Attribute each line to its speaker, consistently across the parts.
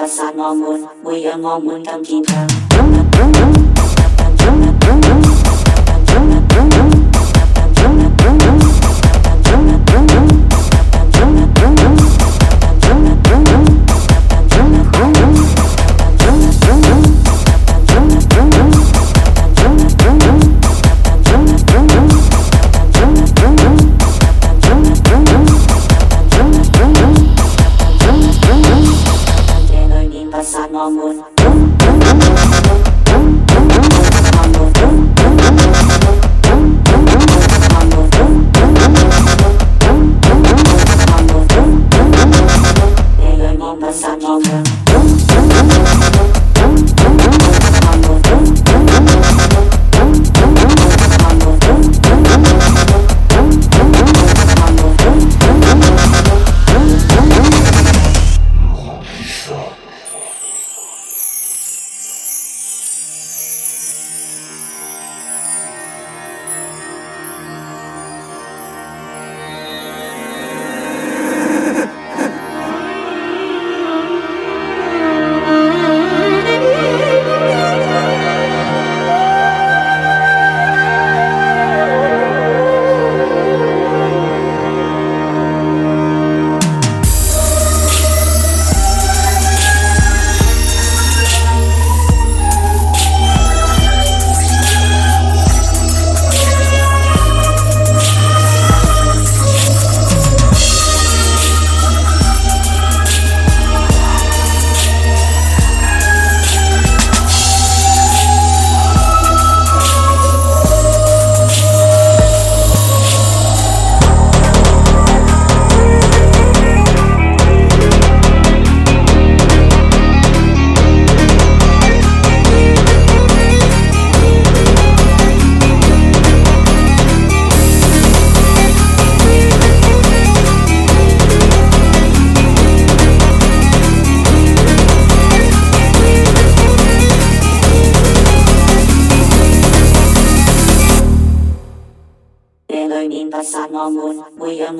Speaker 1: và sát ngon muốn, mùi ở ngon muốn thăm kim thang.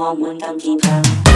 Speaker 1: 我们更健康。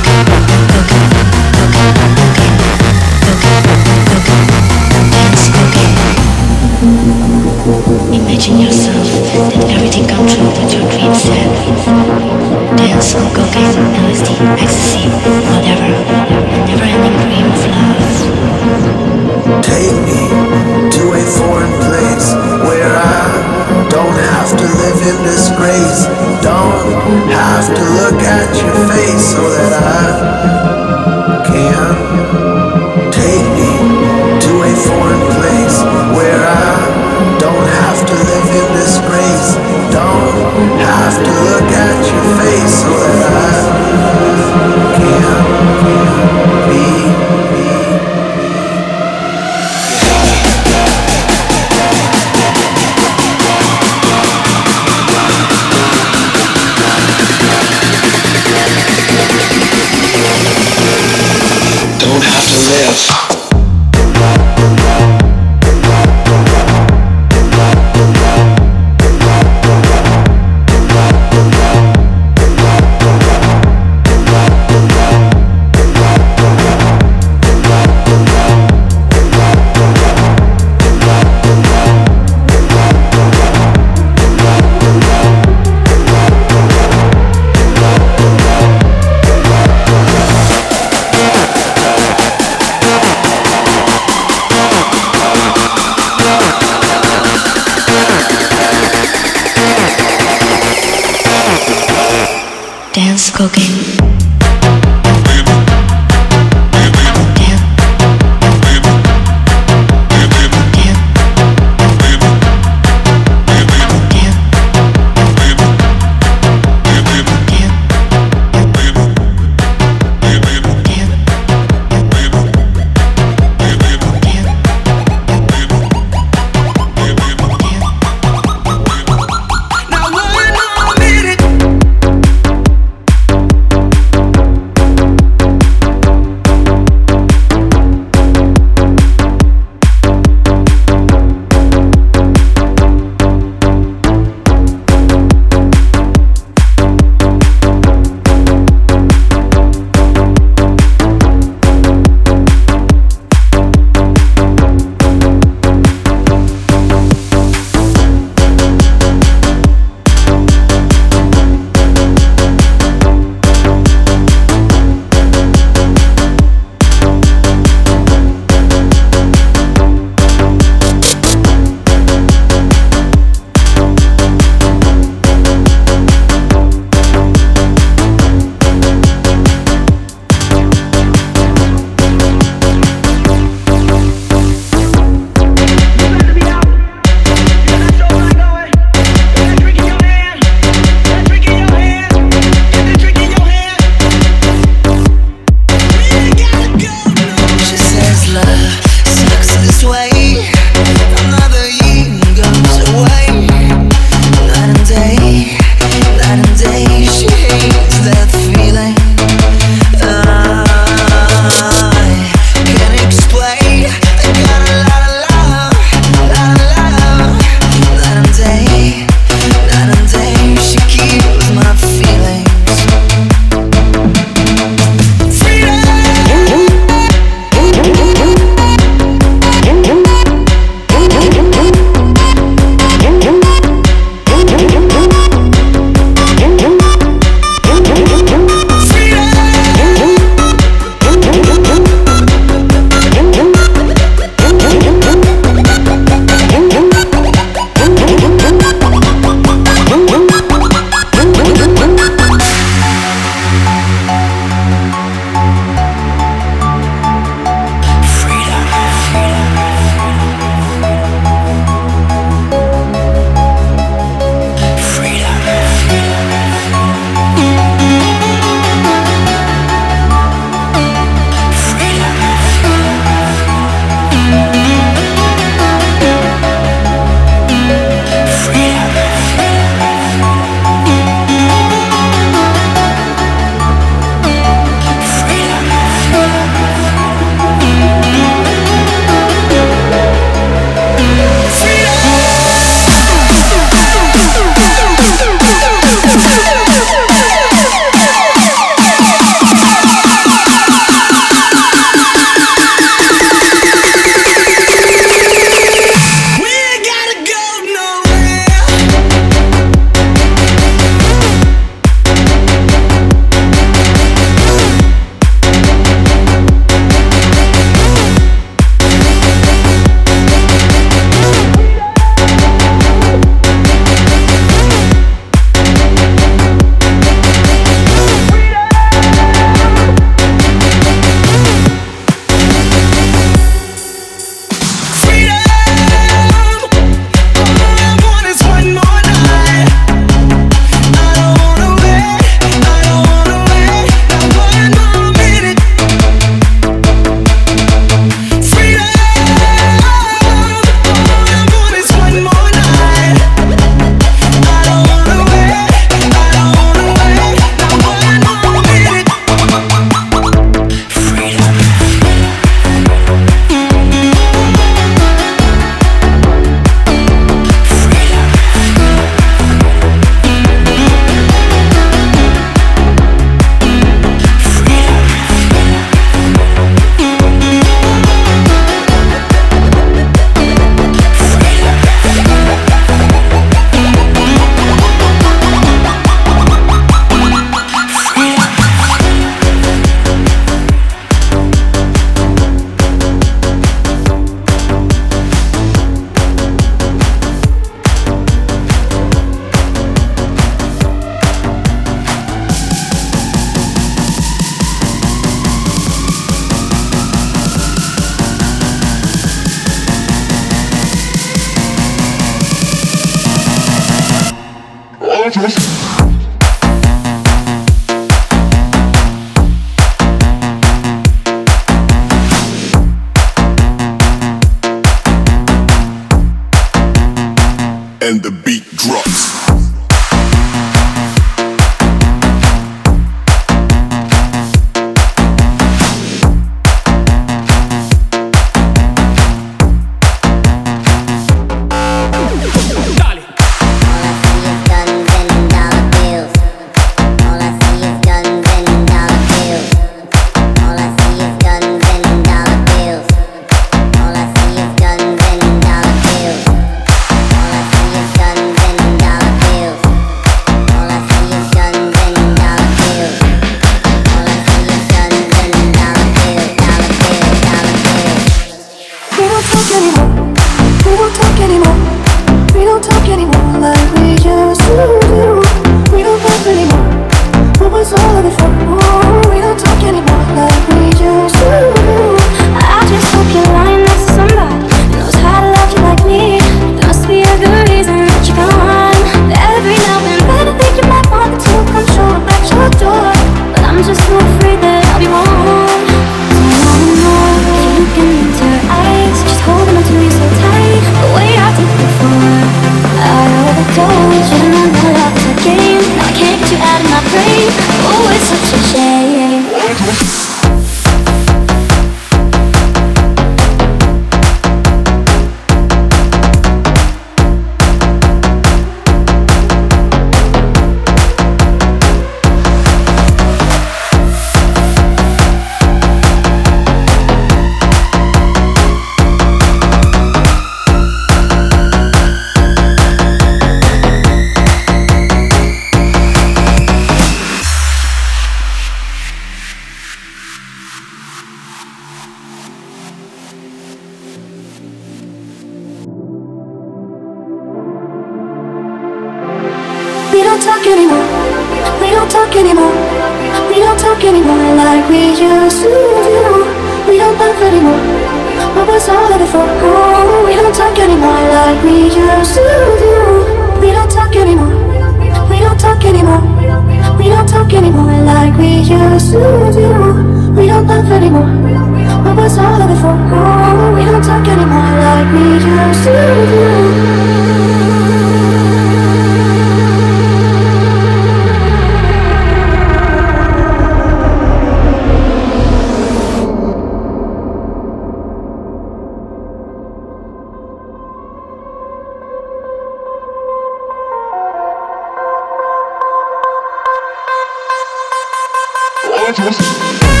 Speaker 1: 城市。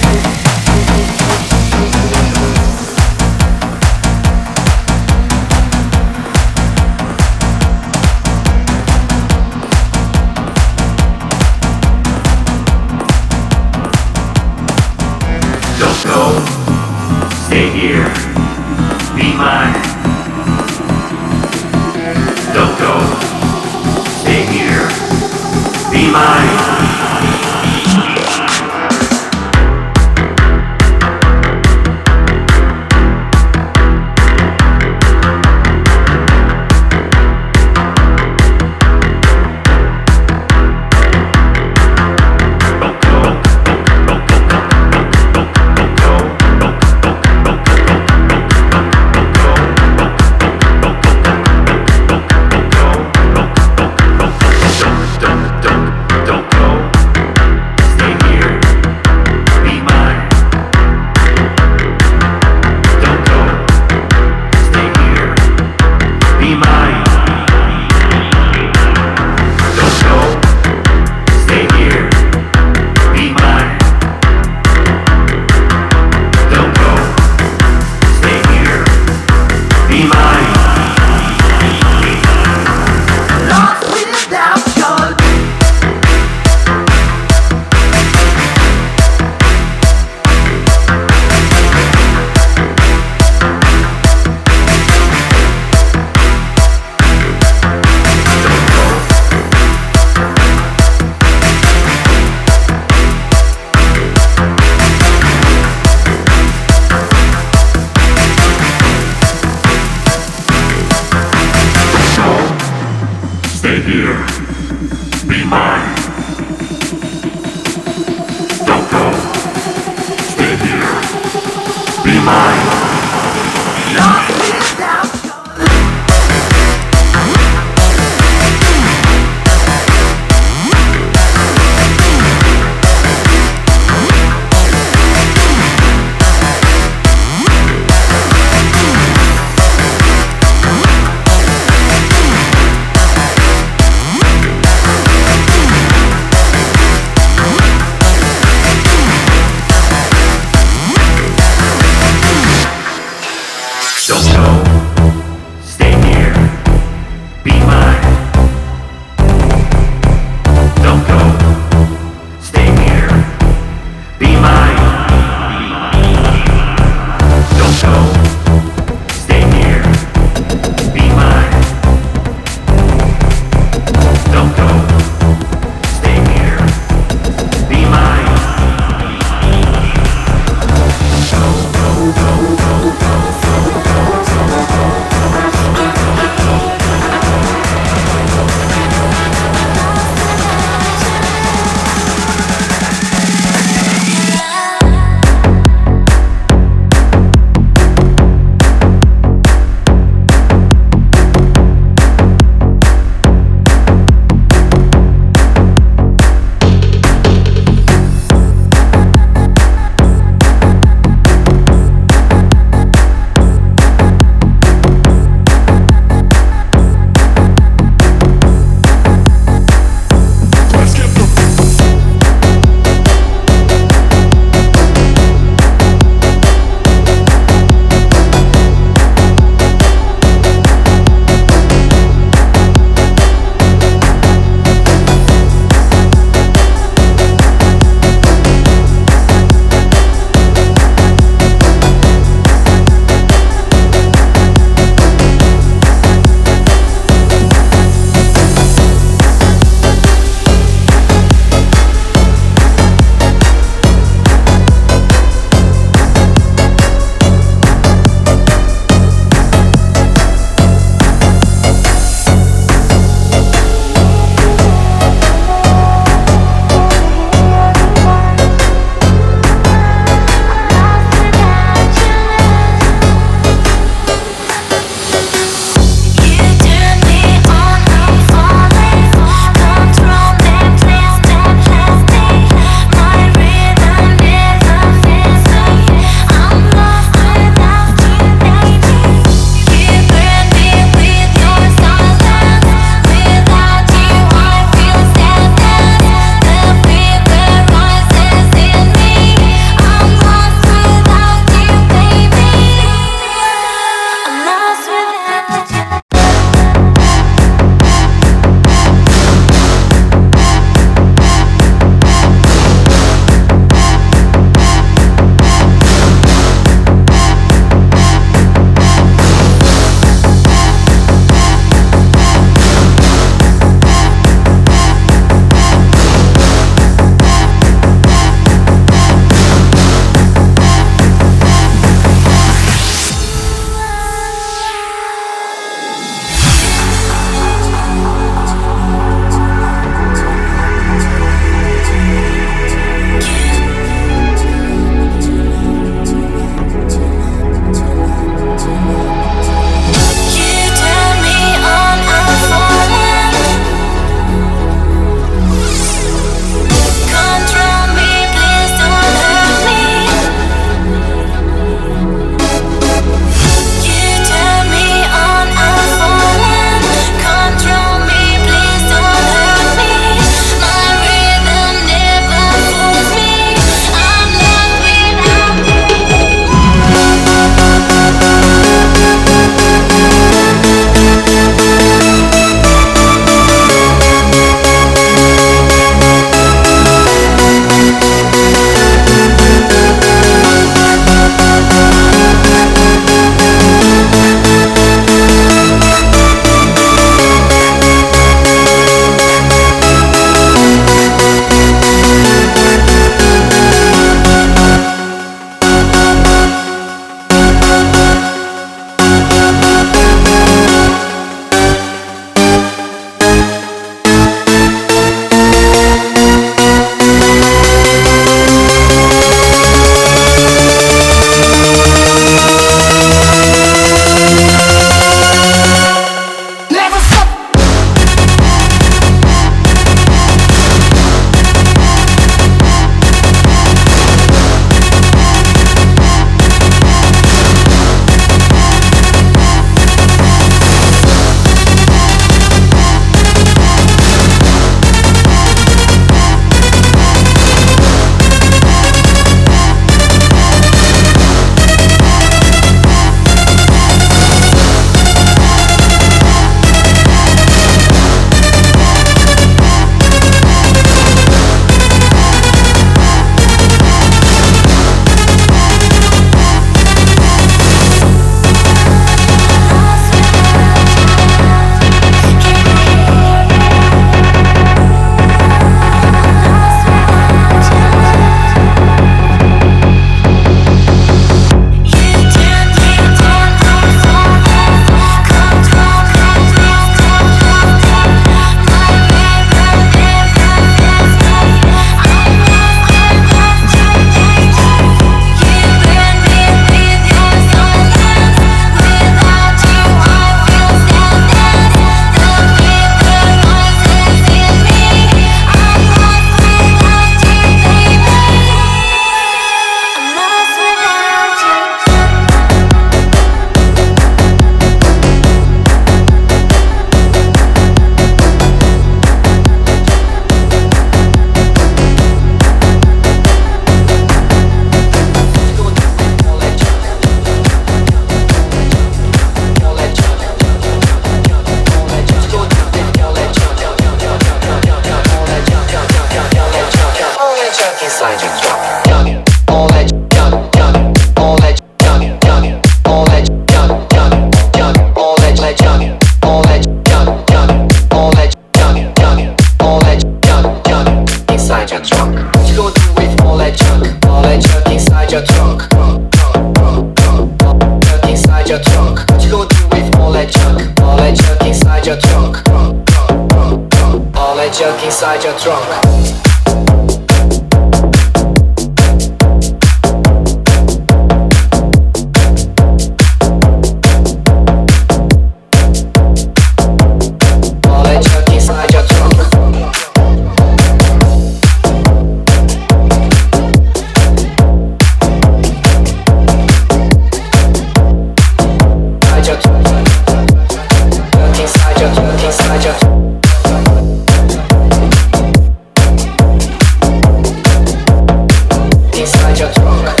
Speaker 1: inside your trunk